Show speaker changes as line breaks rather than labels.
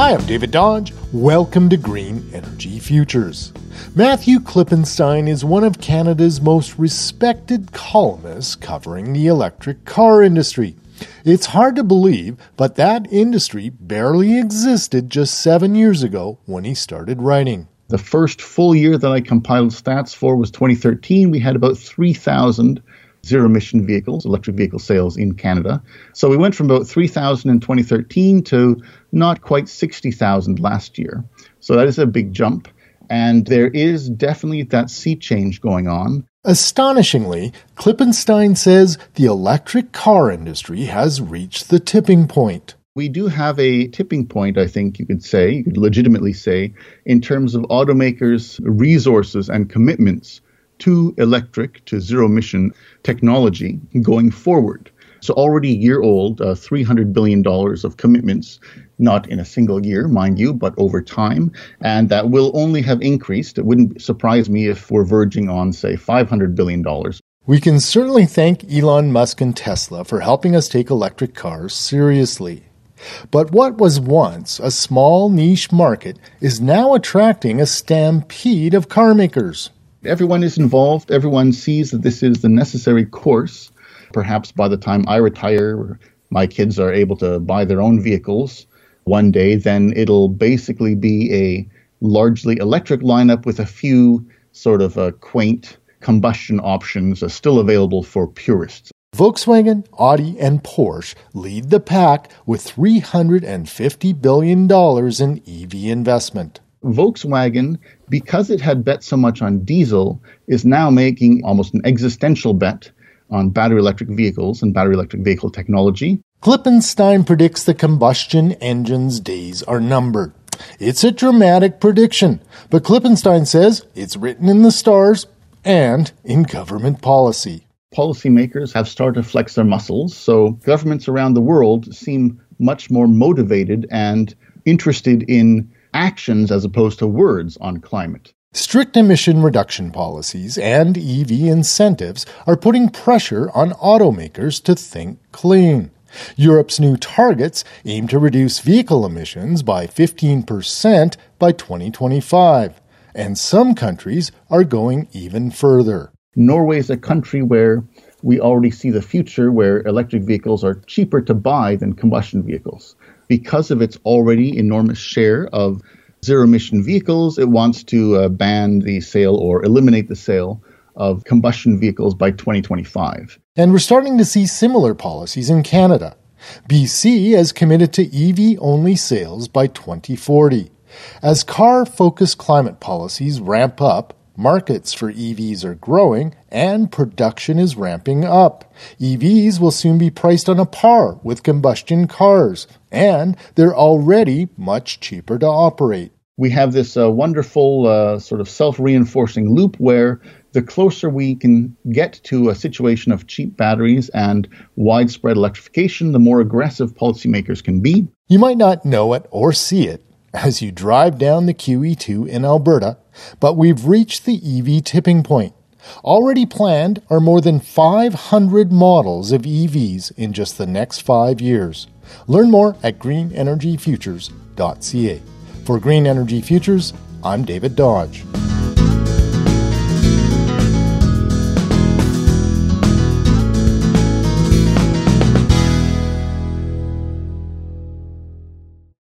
Hi, I'm David Dodge. Welcome to Green Energy Futures. Matthew Klippenstein is one of Canada's most respected columnists covering the electric car industry. It's hard to believe, but that industry barely existed just seven years ago when he started writing.
The first full year that I compiled stats for was 2013. We had about 3,000 zero emission vehicles, electric vehicle sales in Canada. So we went from about 3,000 in 2013 to not quite 60,000 last year. So that is a big jump. And there is definitely that sea change going on.
Astonishingly, Klippenstein says the electric car industry has reached the tipping point.
We do have a tipping point, I think you could say, you could legitimately say, in terms of automakers' resources and commitments to electric, to zero emission technology going forward. So, already year old, uh, $300 billion of commitments, not in a single year, mind you, but over time. And that will only have increased. It wouldn't surprise me if we're verging on, say, $500 billion.
We can certainly thank Elon Musk and Tesla for helping us take electric cars seriously. But what was once a small niche market is now attracting a stampede of car makers.
Everyone is involved. Everyone sees that this is the necessary course. Perhaps by the time I retire, my kids are able to buy their own vehicles one day, then it'll basically be a largely electric lineup with a few sort of uh, quaint combustion options uh, still available for purists.
Volkswagen, Audi, and Porsche lead the pack with $350 billion in EV investment.
Volkswagen, because it had bet so much on diesel, is now making almost an existential bet on battery electric vehicles and battery electric vehicle technology.
Klippenstein predicts the combustion engine's days are numbered. It's a dramatic prediction, but Klippenstein says it's written in the stars and in government policy.
Policymakers have started to flex their muscles, so governments around the world seem much more motivated and interested in actions as opposed to words on climate.
Strict emission reduction policies and EV incentives are putting pressure on automakers to think clean. Europe's new targets aim to reduce vehicle emissions by 15% by 2025, and some countries are going even further.
Norway is a country where we already see the future where electric vehicles are cheaper to buy than combustion vehicles because of its already enormous share of zero emission vehicles, it wants to uh, ban the sale or eliminate the sale of combustion vehicles by 2025.
And we're starting to see similar policies in Canada. BC has committed to EV only sales by 2040. As car focused climate policies ramp up, Markets for EVs are growing and production is ramping up. EVs will soon be priced on a par with combustion cars, and they're already much cheaper to operate.
We have this uh, wonderful uh, sort of self reinforcing loop where the closer we can get to a situation of cheap batteries and widespread electrification, the more aggressive policymakers can be.
You might not know it or see it as you drive down the QE2 in Alberta, but we've reached the EV tipping point. Already planned are more than 500 models of EVs in just the next five years. Learn more at greenenergyfutures.ca. For Green Energy Futures, I'm David Dodge.